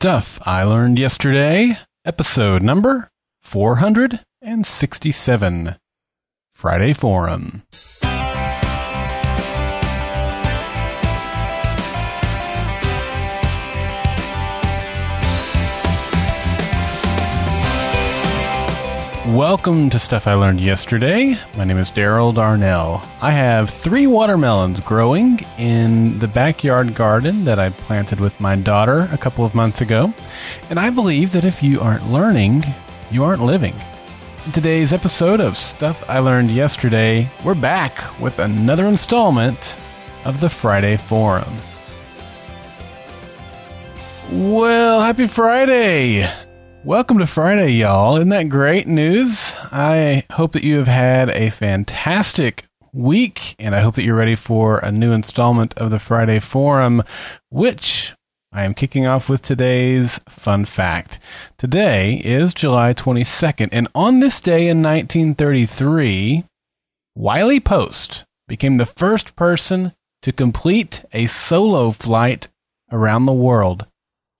Stuff I Learned Yesterday, episode number 467 Friday Forum. Welcome to Stuff I Learned Yesterday. My name is Daryl Darnell. I have three watermelons growing in the backyard garden that I planted with my daughter a couple of months ago. And I believe that if you aren't learning, you aren't living. In today's episode of Stuff I Learned Yesterday, we're back with another installment of the Friday Forum. Well, happy Friday! Welcome to Friday, y'all. Isn't that great news? I hope that you have had a fantastic week, and I hope that you're ready for a new installment of the Friday Forum, which I am kicking off with today's fun fact. Today is July 22nd, and on this day in 1933, Wiley Post became the first person to complete a solo flight around the world.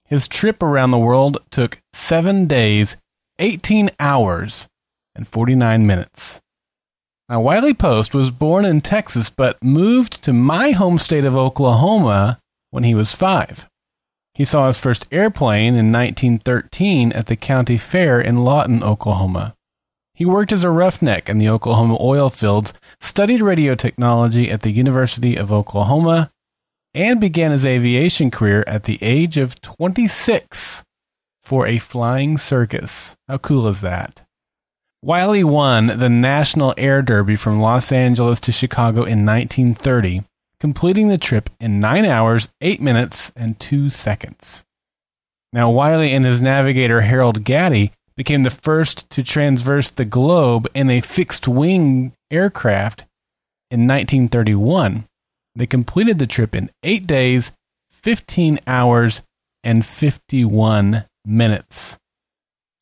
His trip around the world took seven days, 18 hours, and 49 minutes. Now, Wiley Post was born in Texas but moved to my home state of Oklahoma when he was five. He saw his first airplane in 1913 at the county fair in Lawton, Oklahoma. He worked as a roughneck in the Oklahoma oil fields, studied radio technology at the University of Oklahoma, and began his aviation career at the age of 26 for a flying circus. How cool is that? Wiley won the National Air Derby from Los Angeles to Chicago in 1930, completing the trip in 9 hours, 8 minutes, and 2 seconds. Now, Wiley and his navigator Harold Gatty became the first to transverse the globe in a fixed wing aircraft in 1931 they completed the trip in eight days, 15 hours, and 51 minutes.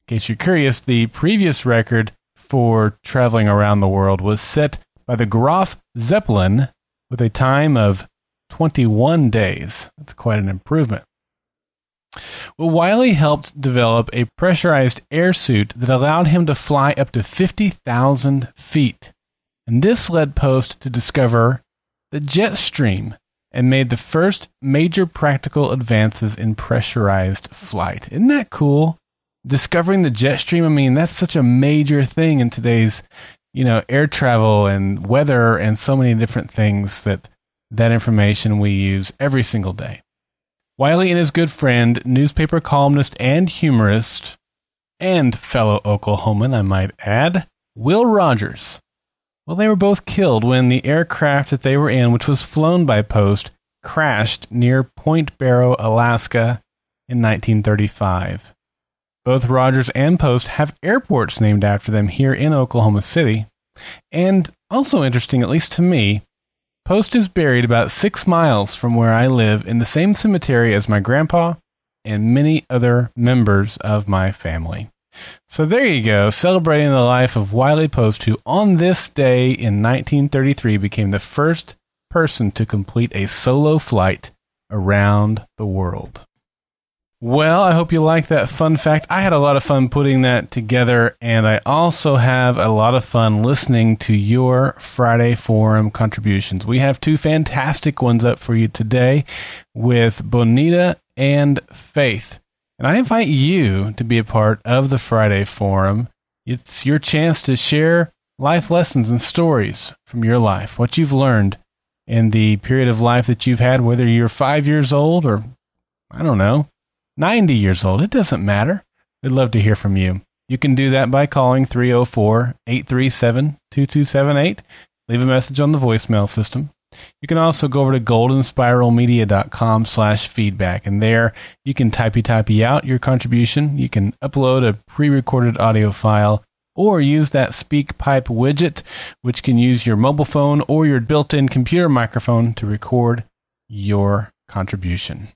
In case you're curious, the previous record for traveling around the world was set by the Graf Zeppelin with a time of 21 days. That's quite an improvement. Well, Wiley helped develop a pressurized air suit that allowed him to fly up to 50,000 feet. And this led Post to discover the jet stream and made the first major practical advances in pressurized flight. Isn't that cool? Discovering the jet stream, I mean, that's such a major thing in today's, you know, air travel and weather and so many different things that that information we use every single day. Wiley and his good friend, newspaper columnist and humorist, and fellow Oklahoman, I might add, Will Rogers, well, they were both killed when the aircraft that they were in, which was flown by Post, crashed near Point Barrow, Alaska in 1935. Both Rogers and Post have airports named after them here in Oklahoma City. And also interesting, at least to me, Post is buried about six miles from where I live in the same cemetery as my grandpa and many other members of my family. So there you go, celebrating the life of Wiley Post, who on this day in 1933 became the first person to complete a solo flight around the world. Well, I hope you like that fun fact. I had a lot of fun putting that together, and I also have a lot of fun listening to your Friday Forum contributions. We have two fantastic ones up for you today with Bonita and Faith. And I invite you to be a part of the Friday Forum. It's your chance to share life lessons and stories from your life, what you've learned in the period of life that you've had, whether you're five years old or, I don't know, 90 years old. It doesn't matter. We'd love to hear from you. You can do that by calling 304 837 2278. Leave a message on the voicemail system. You can also go over to goldenspiralmedia.com slash feedback, and there you can typey typey out your contribution. You can upload a pre-recorded audio file or use that SpeakPipe widget, which can use your mobile phone or your built-in computer microphone to record your contribution.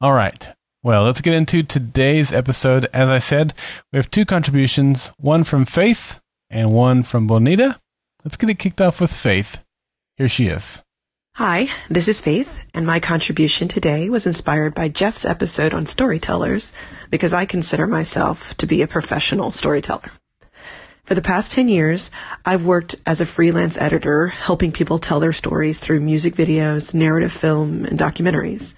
All right. Well, let's get into today's episode. As I said, we have two contributions, one from Faith and one from Bonita. Let's get it kicked off with Faith. Here she is. Hi, this is Faith, and my contribution today was inspired by Jeff's episode on storytellers because I consider myself to be a professional storyteller. For the past 10 years, I've worked as a freelance editor, helping people tell their stories through music videos, narrative film, and documentaries.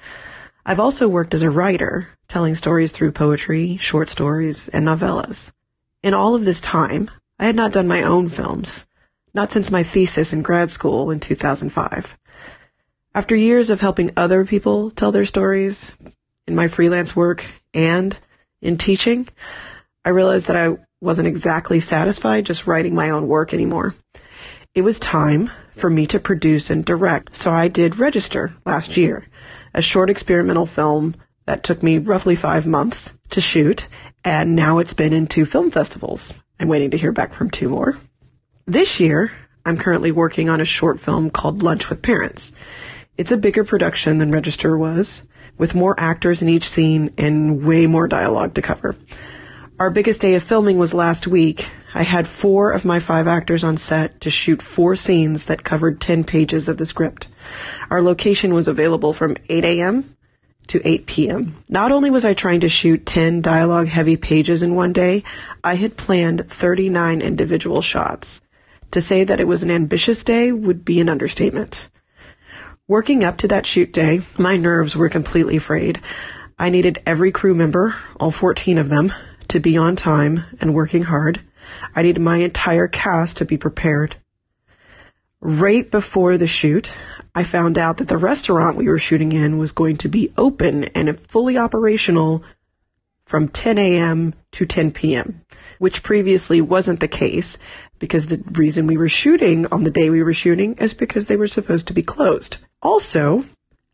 I've also worked as a writer, telling stories through poetry, short stories, and novellas. In all of this time, I had not done my own films, not since my thesis in grad school in 2005. After years of helping other people tell their stories in my freelance work and in teaching, I realized that I wasn't exactly satisfied just writing my own work anymore. It was time for me to produce and direct, so I did Register last year, a short experimental film that took me roughly five months to shoot, and now it's been in two film festivals. I'm waiting to hear back from two more. This year, I'm currently working on a short film called Lunch with Parents. It's a bigger production than Register was, with more actors in each scene and way more dialogue to cover. Our biggest day of filming was last week. I had four of my five actors on set to shoot four scenes that covered 10 pages of the script. Our location was available from 8 a.m. to 8 p.m. Not only was I trying to shoot 10 dialogue heavy pages in one day, I had planned 39 individual shots. To say that it was an ambitious day would be an understatement. Working up to that shoot day, my nerves were completely frayed. I needed every crew member, all 14 of them, to be on time and working hard. I needed my entire cast to be prepared. Right before the shoot, I found out that the restaurant we were shooting in was going to be open and fully operational from 10 a.m. to 10 p.m., which previously wasn't the case because the reason we were shooting on the day we were shooting is because they were supposed to be closed. Also,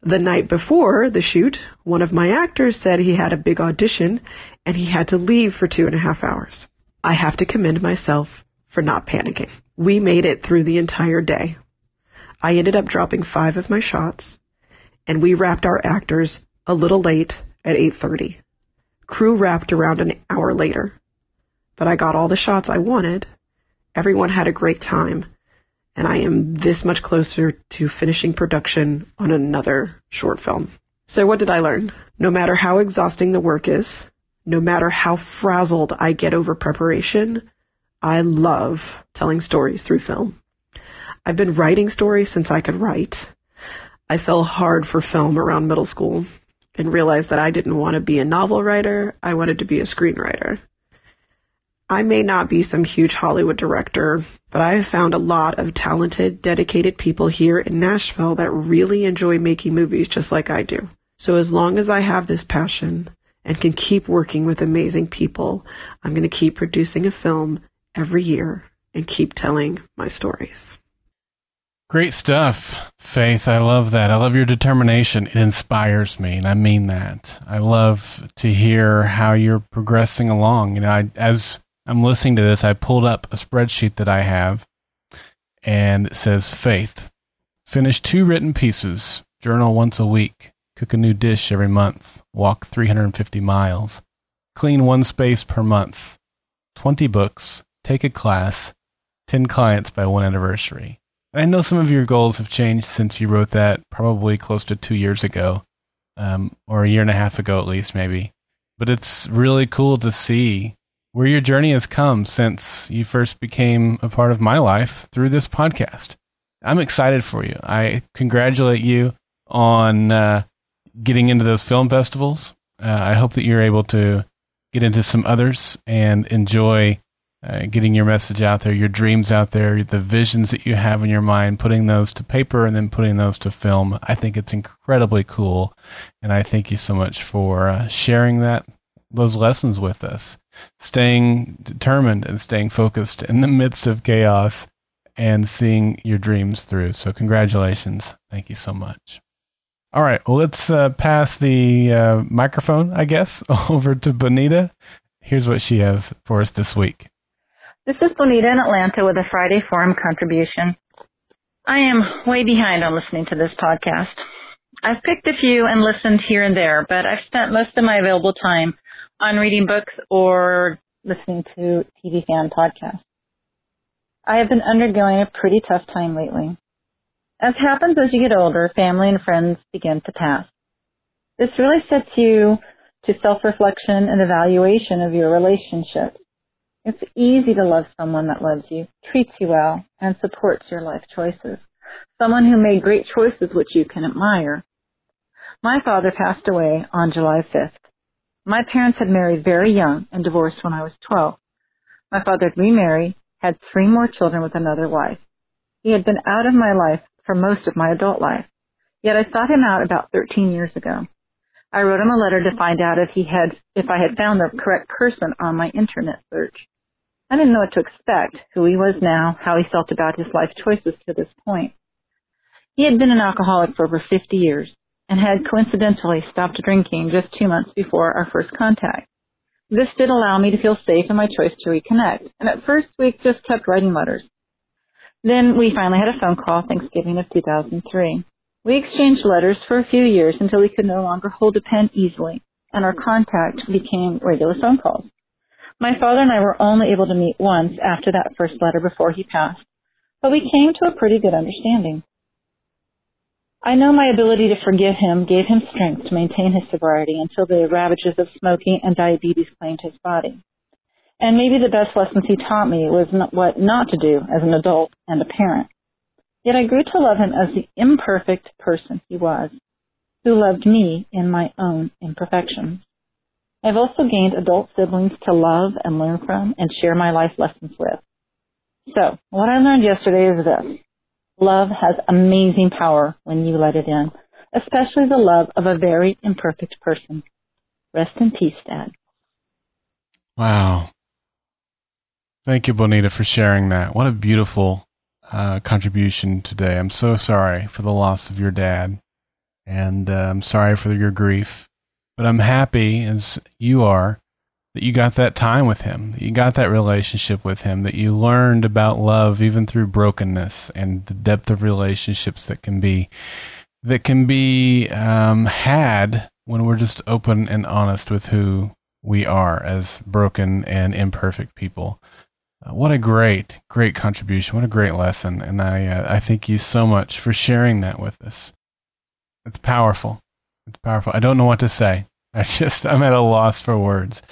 the night before the shoot, one of my actors said he had a big audition and he had to leave for two and a half hours. I have to commend myself for not panicking. We made it through the entire day. I ended up dropping five of my shots and we wrapped our actors a little late at 8.30. Crew wrapped around an hour later. But I got all the shots I wanted. Everyone had a great time and I am this much closer to finishing production on another short film. So what did I learn? No matter how exhausting the work is, no matter how frazzled I get over preparation, I love telling stories through film. I've been writing stories since I could write. I fell hard for film around middle school and realized that I didn't want to be a novel writer. I wanted to be a screenwriter. I may not be some huge Hollywood director, but I have found a lot of talented, dedicated people here in Nashville that really enjoy making movies just like I do. So as long as I have this passion and can keep working with amazing people, I'm going to keep producing a film every year and keep telling my stories. Great stuff, Faith. I love that. I love your determination. It inspires me, and I mean that. I love to hear how you're progressing along. You know, I, as I'm listening to this, I pulled up a spreadsheet that I have and it says faith. Finish two written pieces, journal once a week, cook a new dish every month, walk 350 miles, clean one space per month, 20 books, take a class, 10 clients by one anniversary. I know some of your goals have changed since you wrote that, probably close to two years ago, um, or a year and a half ago at least, maybe. But it's really cool to see where your journey has come since you first became a part of my life through this podcast. I'm excited for you. I congratulate you on uh, getting into those film festivals. Uh, I hope that you're able to get into some others and enjoy uh, getting your message out there, your dreams out there, the visions that you have in your mind, putting those to paper and then putting those to film. I think it's incredibly cool. And I thank you so much for uh, sharing that those lessons with us, staying determined and staying focused in the midst of chaos and seeing your dreams through. So, congratulations. Thank you so much. All right. Well, let's uh, pass the uh, microphone, I guess, over to Bonita. Here's what she has for us this week. This is Bonita in Atlanta with a Friday Forum contribution. I am way behind on listening to this podcast. I've picked a few and listened here and there, but I've spent most of my available time on reading books or listening to TV fan podcasts. I have been undergoing a pretty tough time lately. As happens as you get older, family and friends begin to pass. This really sets you to self-reflection and evaluation of your relationship. It's easy to love someone that loves you, treats you well, and supports your life choices. Someone who made great choices which you can admire. My father passed away on July 5th. My parents had married very young and divorced when I was 12. My father had remarried, had three more children with another wife. He had been out of my life for most of my adult life. Yet I sought him out about 13 years ago. I wrote him a letter to find out if he had, if I had found the correct person on my internet search. I didn't know what to expect, who he was now, how he felt about his life choices to this point. He had been an alcoholic for over 50 years and had coincidentally stopped drinking just two months before our first contact. This did allow me to feel safe in my choice to reconnect, and at first we just kept writing letters. Then we finally had a phone call Thanksgiving of 2003. We exchanged letters for a few years until we could no longer hold a pen easily, and our contact became regular phone calls. My father and I were only able to meet once after that first letter before he passed, but we came to a pretty good understanding. I know my ability to forgive him gave him strength to maintain his sobriety until the ravages of smoking and diabetes claimed his body. And maybe the best lessons he taught me was not, what not to do as an adult and a parent. Yet I grew to love him as the imperfect person he was, who loved me in my own imperfections. I've also gained adult siblings to love and learn from and share my life lessons with. So, what I learned yesterday is this. Love has amazing power when you let it in, especially the love of a very imperfect person. Rest in peace, Dad. Wow. Thank you, Bonita, for sharing that. What a beautiful uh, contribution today. I'm so sorry for the loss of your dad, and uh, I'm sorry for your grief. But I'm happy, as you are, that you got that time with him, that you got that relationship with him, that you learned about love even through brokenness and the depth of relationships that can be that can be um, had when we're just open and honest with who we are as broken and imperfect people. Uh, what a great, great contribution! What a great lesson, and I uh, I thank you so much for sharing that with us. It's powerful. It's powerful. I don't know what to say. I just I'm at a loss for words,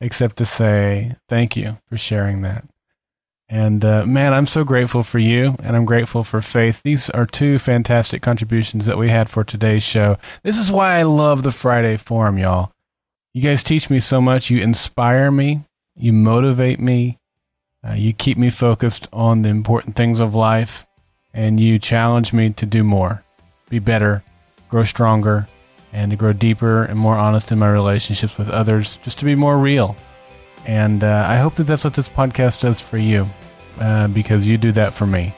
except to say thank you for sharing that. And uh, man, I'm so grateful for you, and I'm grateful for Faith. These are two fantastic contributions that we had for today's show. This is why I love the Friday Forum, y'all. You guys teach me so much. You inspire me. You motivate me. Uh, you keep me focused on the important things of life, and you challenge me to do more, be better, grow stronger, and to grow deeper and more honest in my relationships with others, just to be more real. And uh, I hope that that's what this podcast does for you, uh, because you do that for me.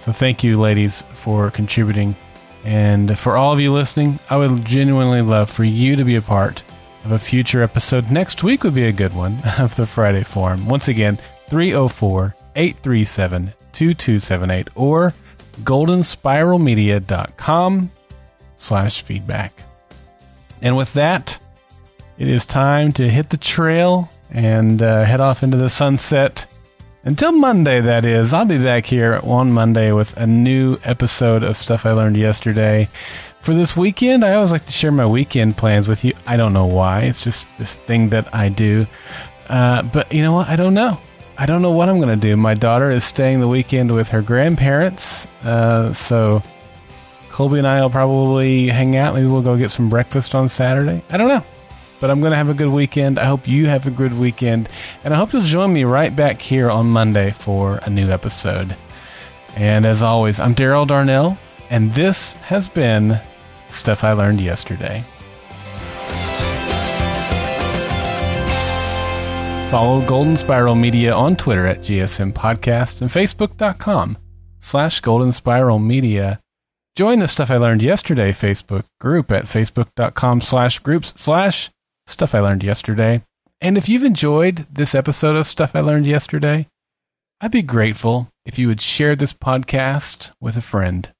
So thank you, ladies, for contributing. And for all of you listening, I would genuinely love for you to be a part of a future episode. Next week would be a good one of the Friday Forum. Once again, 304 837 2278 or goldenspiralmedia.com slash feedback. And with that, it is time to hit the trail and uh, head off into the sunset. Until Monday, that is. I'll be back here on Monday with a new episode of Stuff I Learned Yesterday. For this weekend, I always like to share my weekend plans with you. I don't know why. It's just this thing that I do. Uh, but you know what? I don't know. I don't know what I'm going to do. My daughter is staying the weekend with her grandparents. Uh, so Colby and I will probably hang out. Maybe we'll go get some breakfast on Saturday. I don't know. But I'm going to have a good weekend. I hope you have a good weekend. And I hope you'll join me right back here on Monday for a new episode. And as always, I'm Daryl Darnell, and this has been Stuff I Learned Yesterday. Follow Golden Spiral Media on Twitter at GSM Podcast and Facebook.com slash Golden Spiral Media. Join the Stuff I Learned Yesterday Facebook group at Facebook.com slash groups slash Stuff I Learned Yesterday. And if you've enjoyed this episode of Stuff I Learned Yesterday, I'd be grateful if you would share this podcast with a friend.